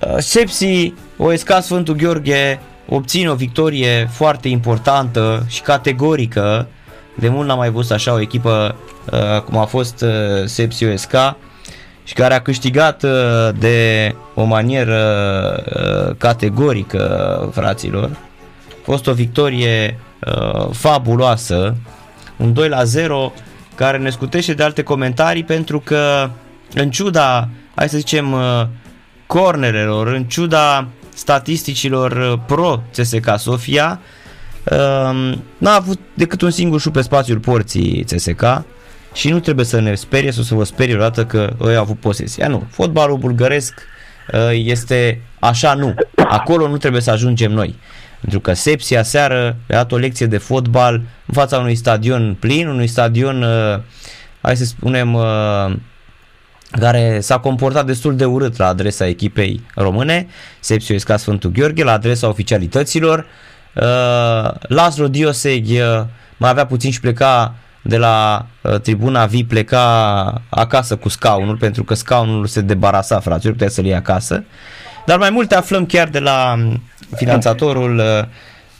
Uh, Sepsi, OSK Sfântul Gheorghe obține o victorie foarte importantă și categorică. De mult n-am mai văzut așa o echipă uh, cum a fost uh, Sepsi OSK și care a câștigat uh, de o manieră uh, categorică, fraților. A fost o victorie uh, fabuloasă, un 2 la 0 care ne scutește de alte comentarii pentru că în ciuda, hai să zicem, uh, cornerelor, în ciuda statisticilor uh, pro CSK Sofia, uh, n-a avut decât un singur șut pe spațiul porții CSK și nu trebuie să ne sperie sau să vă sperie odată că ei au avut posesia. Nu, fotbalul bulgăresc uh, este așa nu. Acolo nu trebuie să ajungem noi. Pentru că Sepsia seară a dat o lecție de fotbal în fața unui stadion plin, unui stadion, uh, hai să spunem, uh, care s-a comportat destul de urât la adresa echipei române, Sepsio Esca Sfântul Gheorghe, la adresa oficialităților. Uh, Laszlo Dioseg uh, mai avea puțin și pleca de la uh, tribuna V pleca acasă cu scaunul, pentru că scaunul se debarasa, fraților, putea să-l iei acasă. Dar mai multe aflăm chiar de la um, finanțatorul uh,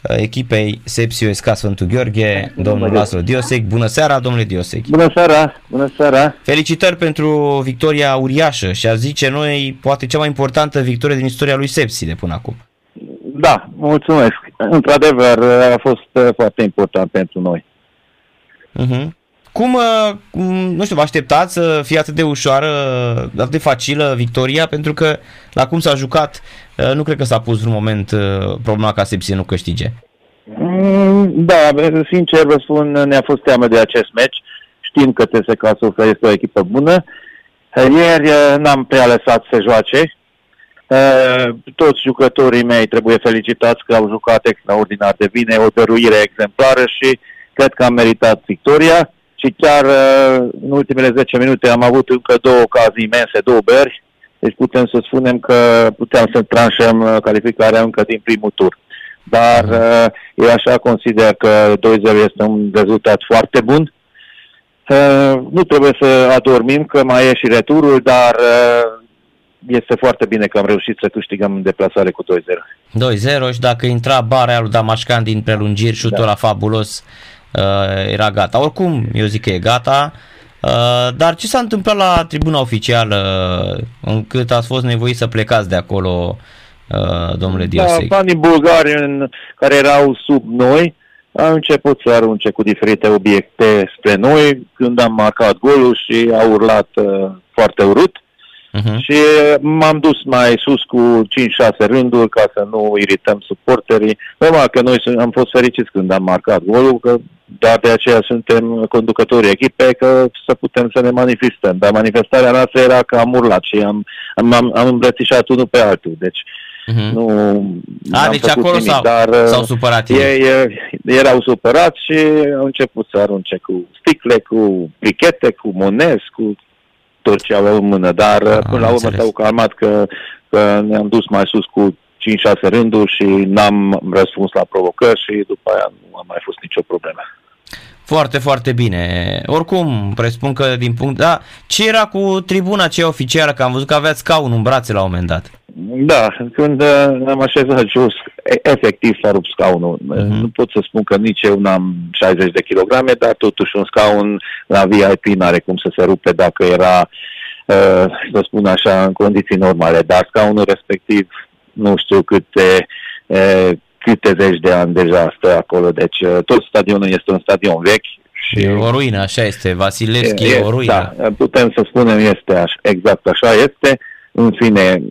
echipei Sepsio Esca Sfântul Gheorghe, domnul Laszlo Dioseg. Bună seara, domnule Dioseg! Bună seara! Bună seara! Felicitări pentru victoria uriașă și a zice noi, poate cea mai importantă victorie din istoria lui Sepsi de până acum. Da, mulțumesc. Într-adevăr, a fost uh, foarte important pentru noi. Uh-huh. Cum, uh, cum, nu știu, vă așteptați să fie atât de ușoară, atât de facilă victoria? Pentru că la cum s-a jucat, uh, nu cred că s-a pus vreun moment uh, problema ca Sepsi nu câștige. Mm, Da, sincer vă spun, ne-a fost teamă de acest meci. Știm că TSK Sofia este o echipă bună. Ieri uh, n-am prea lăsat să joace. Uh, Toți jucătorii mei trebuie felicitați că au jucat extraordinar de bine, o dăruire exemplară și cred că am meritat victoria. Și chiar uh, în ultimele 10 minute am avut încă două ocazii imense, două beri. Deci putem să spunem că puteam să tranșăm uh, calificarea încă din primul tur. Dar uh, eu așa consider că 2-0 este un rezultat foarte bun. Uh, nu trebuie să adormim că mai e și returul, dar uh, este foarte bine că am reușit să câștigăm în deplasare cu 2-0. 2-0 și dacă intra barea lui Damașcan din prelungiri, șutul Da. ăla fabulos, uh, era gata. Oricum, eu zic că e gata. Uh, dar ce s-a întâmplat la tribuna oficială încât ați fost nevoit să plecați de acolo, uh, domnule Da, Dioseg? fanii bulgari în, care erau sub noi au început să arunce cu diferite obiecte spre noi când am marcat golul și au urlat uh, foarte urât. Uh-huh. Și m-am dus mai sus cu 5-6 rânduri ca să nu irităm suporterii. Normal că noi sunt- am fost fericiți când am marcat golul, că, dar de aceea suntem conducătorii echipei că să putem să ne manifestăm. Dar manifestarea noastră era că am urlat și am, am, am, am îmbrățișat unul pe altul. Deci Uh-huh. nu A, n-am deci făcut acolo nimic, s-au, dar, uh, s-au supărat ei. ei uh, erau supărați și au început să arunce cu sticle, cu brichete, cu monezi, cu tot ce aveau în mână. Dar uh, Am până la urmă înțeles. s-au calmat că, că ne-am dus mai sus cu 5-6 rânduri și n-am răspuns la provocări și după aia nu a mai fost nicio problemă. Foarte, foarte bine. Oricum, presupun că din punct... Da, ce era cu tribuna aceea oficială? Că am văzut că aveați scaun în brațe la un moment dat. Da, când uh, am așezat jos, e- efectiv s-a rupt scaunul. Uh-huh. Nu pot să spun că nici eu n-am 60 de kilograme, dar totuși un scaun la VIP n-are cum să se rupe dacă era, uh, să spun așa, în condiții normale. Dar scaunul respectiv, nu știu câte, uh, câte zeci de ani deja stă acolo. Deci uh, tot stadionul este un stadion vechi. Și E o ruină, așa este. Vasilevski e, o ruină. da, putem să spunem este așa, exact așa este. În fine,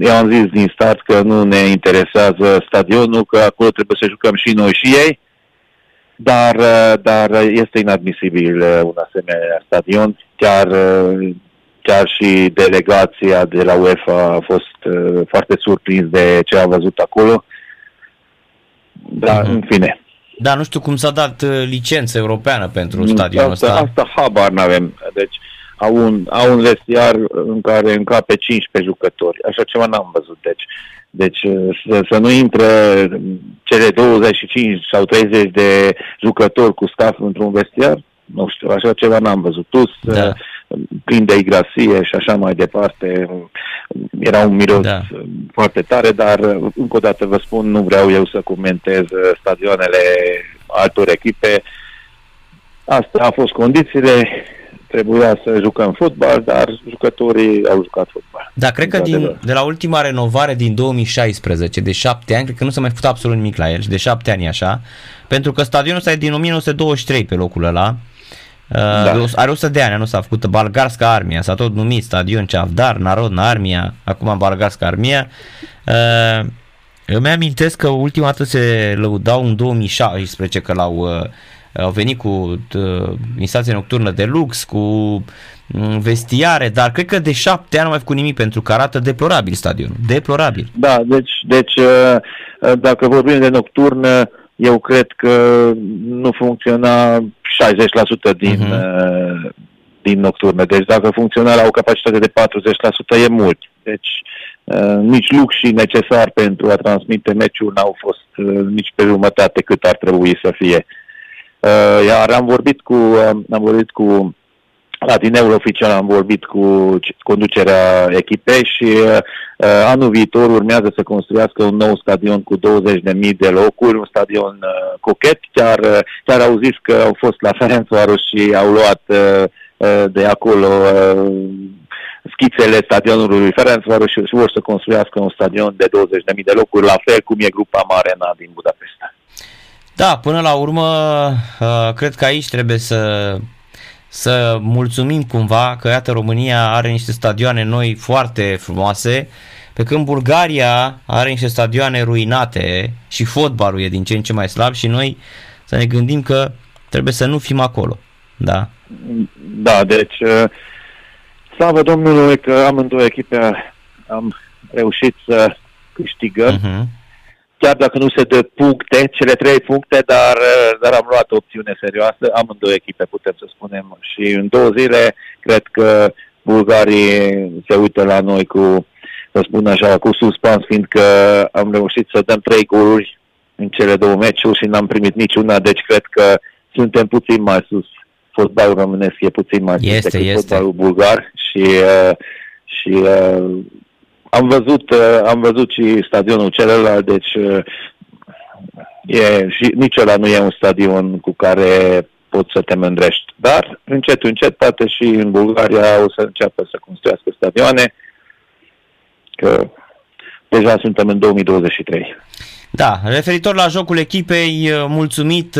eu am zis din start că nu ne interesează stadionul, că acolo trebuie să jucăm și noi și ei, dar, uh, dar este inadmisibil uh, un asemenea stadion. Chiar, uh, chiar și delegația de la UEFA a fost uh, foarte surprins de ce a văzut acolo. Dar, Mhm. în fine. Da, nu știu cum s-a dat uh, licență europeană pentru stadionul asta, ăsta. Asta habar n-avem. Deci au un, au un vestiar în care încape 15 jucători. Așa ceva n-am văzut. Deci, deci să, să nu intre cele 25 sau 30 de jucători cu staff într-un vestiar, nu știu, așa ceva n-am văzut. Tu Da. Da. plin de igrasie și așa mai departe. era un miros da. foarte tare, dar încă o dată vă spun, nu vreau eu să comentez stadioanele altor echipe. Asta a fost condițiile, trebuia să jucăm fotbal, dar jucătorii au jucat fotbal. Da, cred că din, de la ultima renovare din 2016, de șapte ani, cred că nu s-a mai făcut absolut nimic la el, de șapte ani așa, pentru că stadionul ăsta e din 1923 pe locul ăla, da. Uh, are 100 de ani, nu s-a făcut Balgarska Armia, s-a tot numit stadion Chavdar, Narodna Armia, acum Balgarska Armia. Uh, îmi amintesc că ultima dată se lăudau în 2016 că l-au uh, au venit cu uh, instație nocturnă de lux, cu mm, vestiare, dar cred că de șapte ani nu mai făcut nimic pentru că arată deplorabil stadionul. Deplorabil. Da, deci, deci uh, uh, dacă vorbim de nocturnă, eu cred că nu funcționa 60% din, uh-huh. din nocturnă. Deci dacă funcționa la o capacitate de 40% e mult. Deci uh, nici luxii necesar pentru a transmite meciul n-au fost uh, nici pe jumătate cât ar trebui să fie. Uh, iar am vorbit cu, uh, am vorbit cu la dineul oficial am vorbit cu conducerea echipei și uh, anul viitor urmează să construiască un nou stadion cu 20.000 de locuri, un stadion uh, cochet. Chiar, uh, chiar au zis că au fost la Ferencvaros și au luat uh, uh, de acolo uh, schițele stadionului Ferencvaros și vor să construiască un stadion de 20.000 de locuri, la fel cum e grupa Marena din Budapesta. Da, până la urmă, uh, cred că aici trebuie să să mulțumim cumva că iată România are niște stadioane noi foarte frumoase, pe când Bulgaria are niște stadioane ruinate și fotbalul e din ce în ce mai slab și noi să ne gândim că trebuie să nu fim acolo. Da? Da, deci uh, slavă Domnului că amândouă echipe am reușit să câștigăm. Uh-huh chiar dacă nu se dă puncte, cele trei puncte, dar, uh, dar am luat o opțiune serioasă, amândouă echipe, putem să spunem. Și în două zile, cred că bulgarii se uită la noi cu, să spun așa, cu suspans, fiindcă am reușit să dăm trei goluri în cele două meciuri și n-am primit niciuna, deci cred că suntem puțin mai sus. Fotbalul românesc e puțin mai sus este, decât este. fotbalul bulgar și, uh, și uh, am văzut, uh, am văzut și stadionul celălalt, deci uh, e, și nici ăla nu e un stadion cu care poți să te mândrești. Dar încet, încet, poate și în Bulgaria o să înceapă să construiască stadioane, că deja suntem în 2023. Da, referitor la jocul echipei, uh, mulțumit,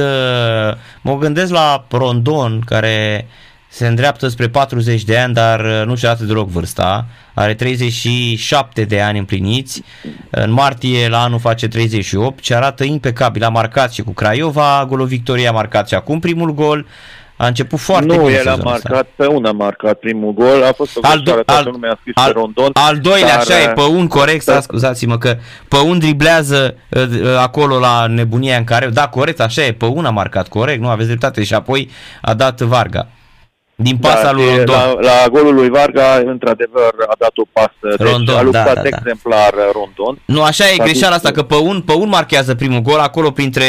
mă gândesc la Rondon, care se îndreaptă spre 40 de ani, dar uh, nu și arată deloc vârsta. Are 37 de ani împliniți. În martie la anul face 38 și arată impecabil. A marcat și cu Craiova, golul victoriei a marcat și acum primul gol. A început foarte nu, bine el a marcat asta. pe un a marcat primul gol, a fost o al, do- al, nu mi-a scris al, pe rondon. Al doilea, dar, așa e, pe un corect, da. scuzați-mă că pe un driblează uh, uh, acolo la nebunia în care, da, corect, așa e, pe un a marcat, corect, nu aveți dreptate și apoi a dat Varga. Din pasa da, lui Rondon. La, la golul lui Varga, într-adevăr, a dat o pasă. Deci Rondon, deci a luptat da, da, da. exemplar Rondon. Nu, așa e greșeala asta, că pe un, pe un marchează primul gol, acolo printre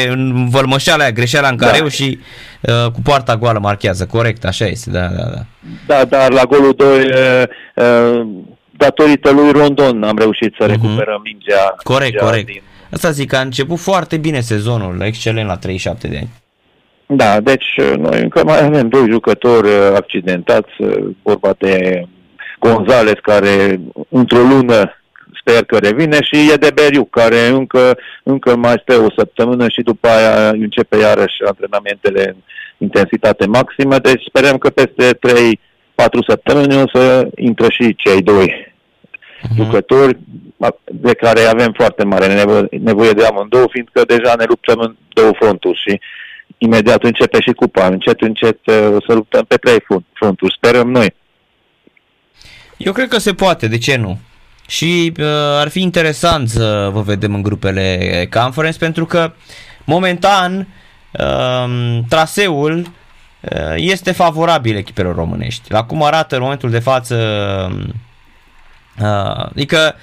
vălmășeala aia, greșeala în careu da. și uh, cu poarta goală marchează. Corect, așa este, da, da, da. Da, dar la golul 2, uh, uh, datorită lui Rondon, am reușit să uh-huh. recuperăm mingea. Corect, mingea corect. Din... Asta zic, că a început foarte bine sezonul, excelent la 37 de ani. Da, deci uh, noi încă mai avem doi jucători uh, accidentați, uh, vorba de Gonzales care într-o lună sper că revine și e de Beriu care încă, încă mai stă o săptămână și după aia începe iarăși antrenamentele în intensitate maximă, deci sperăm că peste 3-4 săptămâni o să intră și cei doi uh-huh. jucători de care avem foarte mare nevo- nevoie de amândouă, fiindcă deja ne luptăm în două fronturi și imediat începe și cupa. Încet, încet uh, o să luptăm pe trei fronturi. Sperăm noi. Eu cred că se poate, de ce nu? Și uh, ar fi interesant să vă vedem în grupele conference pentru că momentan uh, traseul uh, este favorabil echipelor românești. La cum arată în momentul de față uh, adică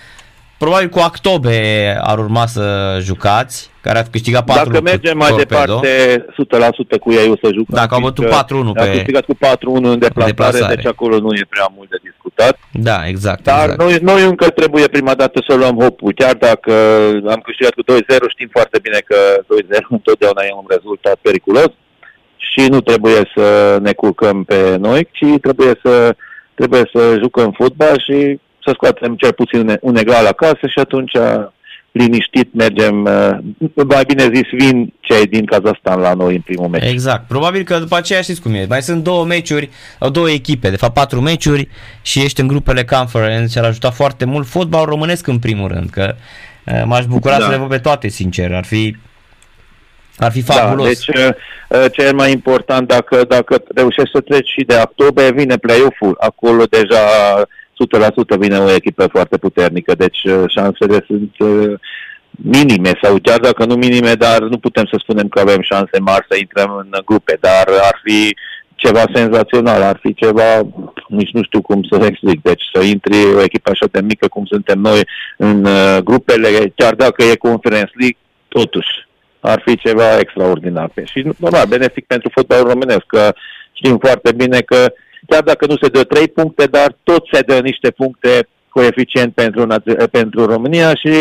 probabil cu Actobe ar urma să jucați, care a câștigat 4 Dacă mergem mai Torpedo. departe, 100% cu ei o să jucăm. Dacă au bătut fiindcă 4-1 A pe... câștigat cu 4-1 în deplasare, deplasare. deci acolo nu e prea mult de discutat. Da, exact. Dar exact. noi, noi încă trebuie prima dată să luăm hopul. Chiar dacă am câștigat cu 2-0, știm foarte bine că 2-0 întotdeauna e un rezultat periculos și nu trebuie să ne culcăm pe noi, ci trebuie să, trebuie să jucăm fotbal și să scoatem cel puțin un- un egal acasă și atunci liniștit mergem, uh, mai bine zis, vin cei din Kazahstan la noi în primul meci. Exact. Probabil că după aceea știți cum e. Mai sunt două meciuri, au două echipe, de fapt patru meciuri și ești în grupele conference ar ajuta foarte mult fotbal românesc în primul rând, că uh, m-aș bucura Da. să le văd pe toate, sincer. Ar fi ar fi fabulos. Da, deci uh, uh, cel mai important, dacă, dacă reușești să treci și de octombrie, vine play-off-ul. Acolo deja 100% vine o echipă foarte puternică, deci uh, șansele sunt uh, minime sau chiar dacă nu minime, dar nu putem să spunem că avem șanse mari să intrăm în grupe, dar ar fi ceva senzațional, ar fi ceva, nici nu știu cum să explic, deci să intri o echipă așa de mică cum suntem noi în uh, grupele, chiar dacă e Conference League, totuși ar fi ceva extraordinar. Și normal, benefic pentru fotbalul românesc, că știm foarte bine că chiar dacă nu se dă 3 puncte, dar tot se dă niște puncte coeficient pentru, naț- pentru România și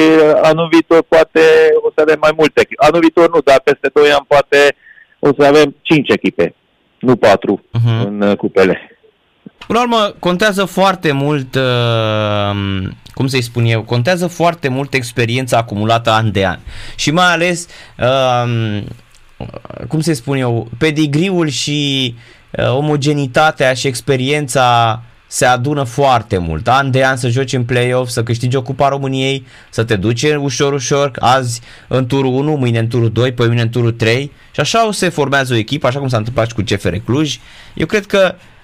anul viitor poate o să avem mai multe echipe. Anul viitor nu, dar peste 2 ani poate o să avem 5 echipe, nu 4 Mhm. în uh, cupele. Până la urmă, contează foarte mult, uh, cum să-i spun eu, contează foarte mult experiența acumulată an de an. Și mai ales, uh, cum să-i spun eu, pedigriul și uh, omogenitatea și experiența se adună foarte mult. An de an să joci în play-off, să câștigi o Cupa României, să te duci ușor, ușor, azi în turul 1, mâine în turul 2, poi mâine în turul 3 și așa se formează o echipă, așa cum s-a întâmplat și cu CFR Cluj. Eu cred că Uh,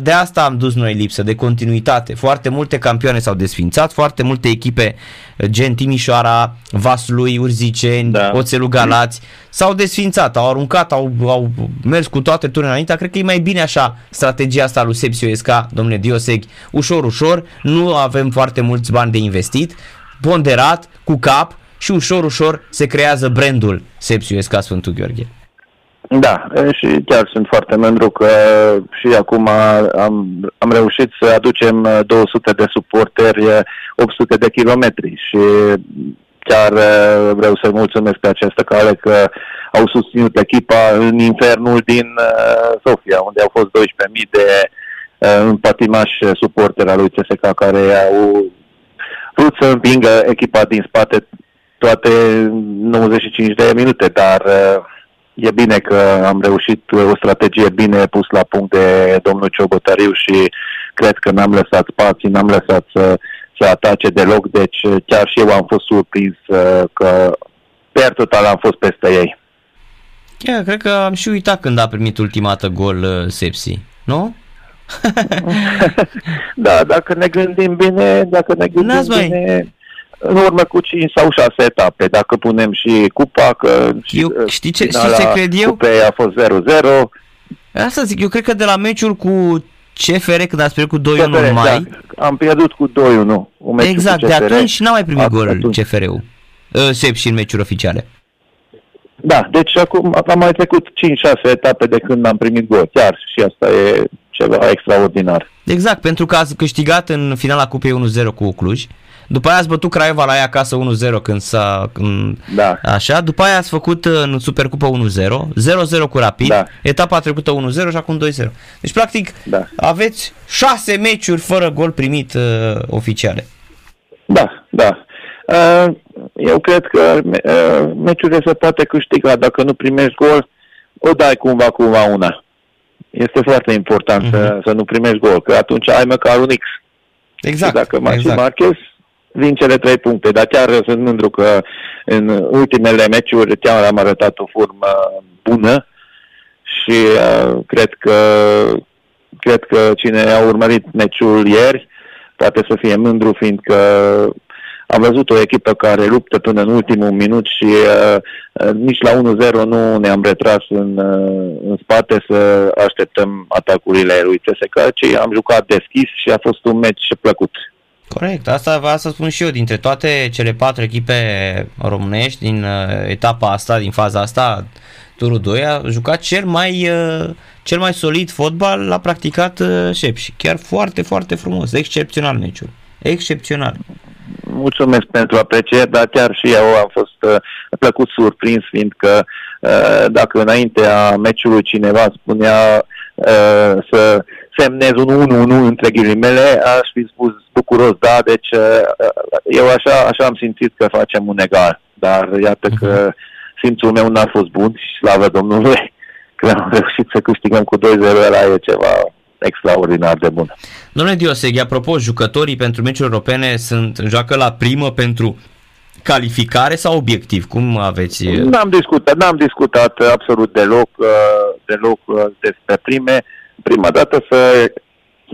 de asta am dus noi lipsă, de continuitate. Foarte multe campioane s-au desfințat, foarte multe echipe, uh, gen Timișoara, Vaslui, Urziceni, Da. Oțelul Galați, s-au desfințat, au aruncat, au, au mers cu toate tururile înainte. Cred că e mai bine așa strategia asta lui Sepsio Esca, domnule Dioseg, ușor, ușor, nu avem foarte mulți bani de investit, ponderat, cu cap și ușor, ușor se creează brandul Sepsio Esca Sfântul Gheorghe. Da, e, și chiar sunt foarte mândru că și acum am, am reușit să aducem uh, 200 de suporteri, uh, 800 de kilometri și chiar uh, vreau să mulțumesc pe această cale că au susținut echipa în infernul din uh, Sofia, unde au fost 12.000 de uh, împatimași suporteri al lui CSK care au vrut să împingă echipa din spate toate 95 de minute, dar uh, e bine că am reușit o strategie bine pus la punct de domnul Ciobotariu și cred că n-am lăsat spații, n-am lăsat să, să atace deloc, deci chiar și eu am fost surprins uh, că per total am fost peste ei. Chiar, cred că am și uitat când a primit ultima dată gol uh, Sepsi, nu? da, dacă ne gândim bine, dacă ne gândim N-ați mai- bine, în urmă cu 5 sau 6 etape, dacă punem și cupa, că Eu- uh, știi ce- finala știi ce cred eu? Cupei a fost 0-0. Asta zic, eu cred că de la meciul cu CFR când ați pierdut cu 2-1 în mai, Exact. Am pierdut cu 2-1. un meci cu exact, de CFR. atunci n-a mai primit At- gol atunci. CFR-ul. Uh, Sep și în meciuri oficiale. Da, deci acum am mai trecut 5-6 etape de când am primit gol. Chiar și asta e ceva extraordinar. Exact, pentru că ați câștigat în finala cupei 1-0 cu Cluj. După aia ați bătut Craiova la ea acasă 1-0 când s-a... Când, Da. Așa, după aia ați făcut uh, în Supercupa 1-0, 0-0 cu Rapid, Da. etapa trecută 1-0 și acum 2-0. Deci, practic, Da. aveți șase meciuri fără gol primit uh, oficiale. Da, da. Uh, Eu cred că uh, meciurile se poate câștiga. Dacă nu primești gol, o dai cumva, cumva una. Este foarte important Mhm. să, să nu primești gol, că atunci ai măcar un X. Exact. Și dacă mai exact. și marchezi, vin cele trei puncte. Dar chiar sunt mândru că în ultimele meciuri chiar am arătat o formă bună și uh, cred că cred că cine a urmărit meciul ieri poate să fie mândru, fiindcă am văzut o echipă care luptă până în ultimul minut și uh, uh, nici la 1-0 nu ne-am retras în, uh, în spate să așteptăm atacurile lui CSK, ci am jucat deschis și a fost un meci plăcut. Corect, asta vreau să spun și eu, dintre toate cele patru echipe românești din uh, etapa asta, din faza asta, turul 2, a jucat cel mai, uh, cel mai solid fotbal, l-a practicat uh, și Chiar foarte, foarte frumos, excepțional meciul. Excepțional. Mulțumesc pentru apreciere, dar chiar și eu am fost uh, plăcut surprins, fiindcă uh, dacă înaintea meciului cineva spunea uh, să semnez un 1-1 între ghilimele, aș fi spus bucuros, da, deci uh, eu așa, așa am simțit că facem un egal, dar iată că mhm. simțul meu n-a fost bun și slavă Domnului că am reușit să câștigăm cu 2-0, ăla e ceva extraordinar de bun. Domnule Dioseghi, apropo, jucătorii pentru meciuri europene sunt joacă la primă pentru calificare sau obiectiv? Cum aveți? N-am discutat, n-am discutat absolut deloc, uh, deloc uh, despre prime. Prima dată să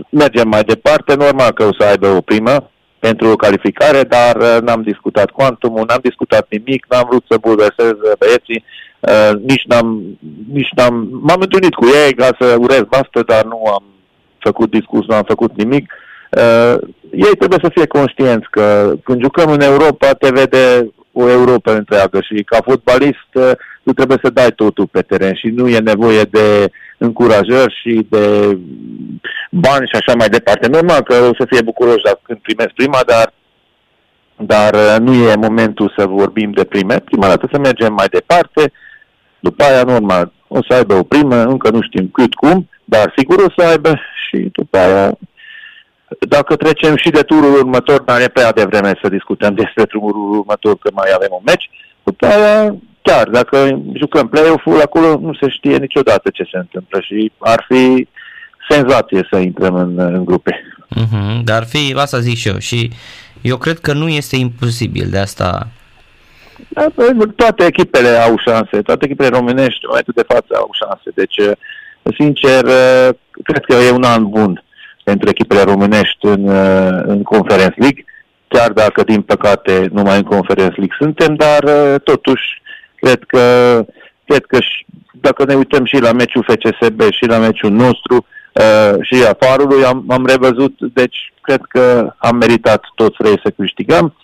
mergem mai departe, normal că o să aibă o primă pentru o calificare, dar uh, n-am discutat cuantumul, n-am discutat nimic, n-am vrut să bulversez băieții, nici n-am, nici n-am, m-am întâlnit cu ei ca să urez bastă, dar nu am făcut discurs, nu am făcut nimic. Uh, ei trebuie să fie conștienți că când jucăm în Europa te vede o Europa întreagă și ca fotbalist uh, tu trebuie să dai totul pe teren și nu e nevoie de încurajări și de bani și așa mai departe. Normal că o să fie bucuroși dacă când primesc prima, dar dar uh, nu e momentul să vorbim de prime. Prima dată să mergem mai departe, după aia normal o să aibă o primă, încă nu știm cât cum, dar sigur o să aibă și după aia, dacă trecem și de turul următor, dar e prea devreme să discutăm despre turul următor, că mai avem un meci, după aia, chiar, dacă jucăm play-off-ul, acolo nu se știe niciodată ce se întâmplă și ar fi senzație să intrăm în, în grupe. Mm-hmm, dar ar fi, asta zic și eu, și eu cred că nu este imposibil, de asta da, toate echipele au șanse, toate echipele românești, în momentul de față, au șanse. Deci, sincer, cred că e un an bun pentru echipele românești în, în Conference League, chiar dacă, din păcate, numai în Conference League suntem, dar totuși, cred că, cred că și, dacă ne uităm și la meciul FCSB și la meciul nostru și a Farului, am, am revăzut, deci cred că am meritat toți trei să câștigăm.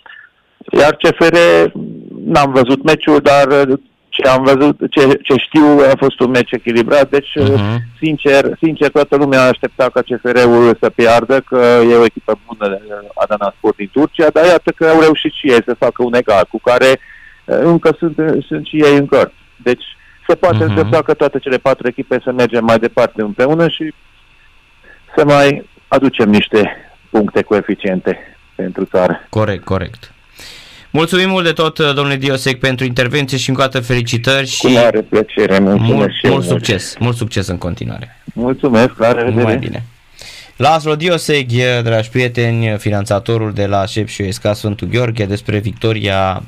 Iar CFR n-am văzut meciul, dar uh, ce am văzut, ce, ce știu, a fost un meci echilibrat, deci, uh-huh. sincer, sincer, toată lumea aștepta ca CFR-ul să piardă, că e o echipă bună de Adana Sport din Turcia, dar iată că au reușit și ei să facă un egal, cu care uh, încă sunt, sunt și ei în cărți. Deci, se poate uh-huh. întâmpla că toate cele patru echipe să mergem mai departe împreună și să mai aducem niște puncte coeficiente pentru țară. Corect, corect. Mulțumim mult de tot, domnule Diosec, pentru intervenție și încă o dată felicitări și Cu mare plăcere, mulțumesc mult, și mult succes, mult succes în continuare. Mulțumesc, la revedere. Mai bine. Laslo Dioseg, dragi prieteni, finanțatorul de la Șep și SK Sfântul Gheorghe, despre victoria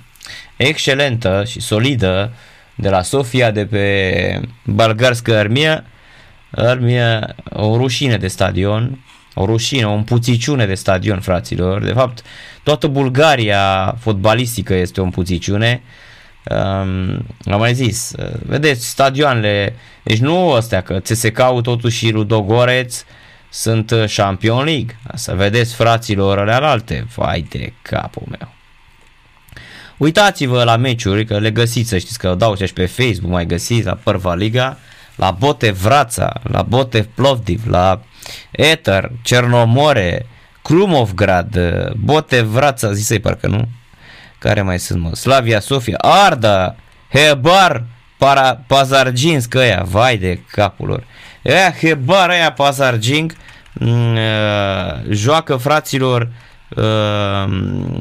excelentă și solidă de la Sofia de pe Balgarscă Armia. Armia, o rușine de stadion, o rușine, o împuțiciune de stadion, fraților. De fapt, toată Bulgaria fotbalistică este o împuțiciune. Um, am mai zis, uh, vedeți, stadioanele, deci nu astea, că CSK-ul totuși și Ludogoreț sunt Champion League. Să vedeți fraților alea alte, vai de capul meu. Uitați-vă la meciuri, că le găsiți, să știți că o dau și pe Facebook, mai găsiți la Părva Liga, la Bote Vrața, la Bote Plovdiv, la Ether, Cernomore, Krumovgrad, Bote Vrața, zisei parcă nu? Care mai sunt mă? Slavia Sofia, Arda, Hebar, Para, Pazarginsk ăia, vai de capul lor. Ăia, Hebar ăia Pazarginsk, mm, uh, joacă fraților uh,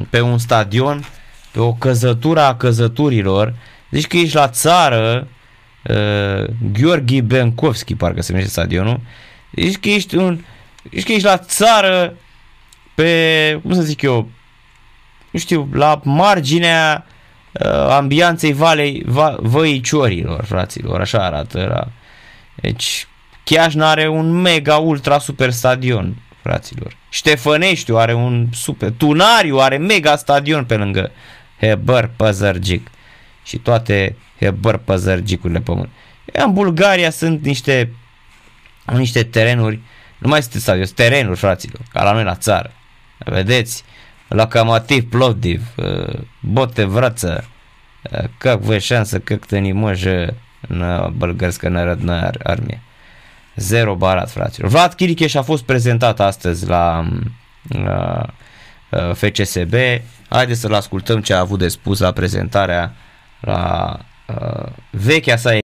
pe un stadion, pe o căzătură a căzăturilor, zici că ești la țară, uh, Gheorghi Benkovski, parcă se numește stadionul, zici că ești un, zici că ești la țară pe, cum să zic eu, nu știu, la marginea uh, ambianței valei, va, văii ciorilor, fraților, așa arată. La... Deci, Chiajna are un mega ultra super stadion, fraților. Ștefăneștiu are un super, Tunariu are mega stadion pe lângă Hebăr Păzărgic și toate Hebăr Păzărgicurile pământ. În Bulgaria sunt niște, niște terenuri, nu mai sunt stadion, terenuri, fraților, ca la noi la țară. Vedeți? Lokomotiv Plovdiv, Bote Vrață, как вы шансы как-то не може на Bulgarska Narodная Armie. Zero barat, fraților. Vlad Chiricheș a fost prezentat astăzi la, la FCSB. Haideți să-l ascultăm ce a avut de spus la prezentarea la uh, vechea sa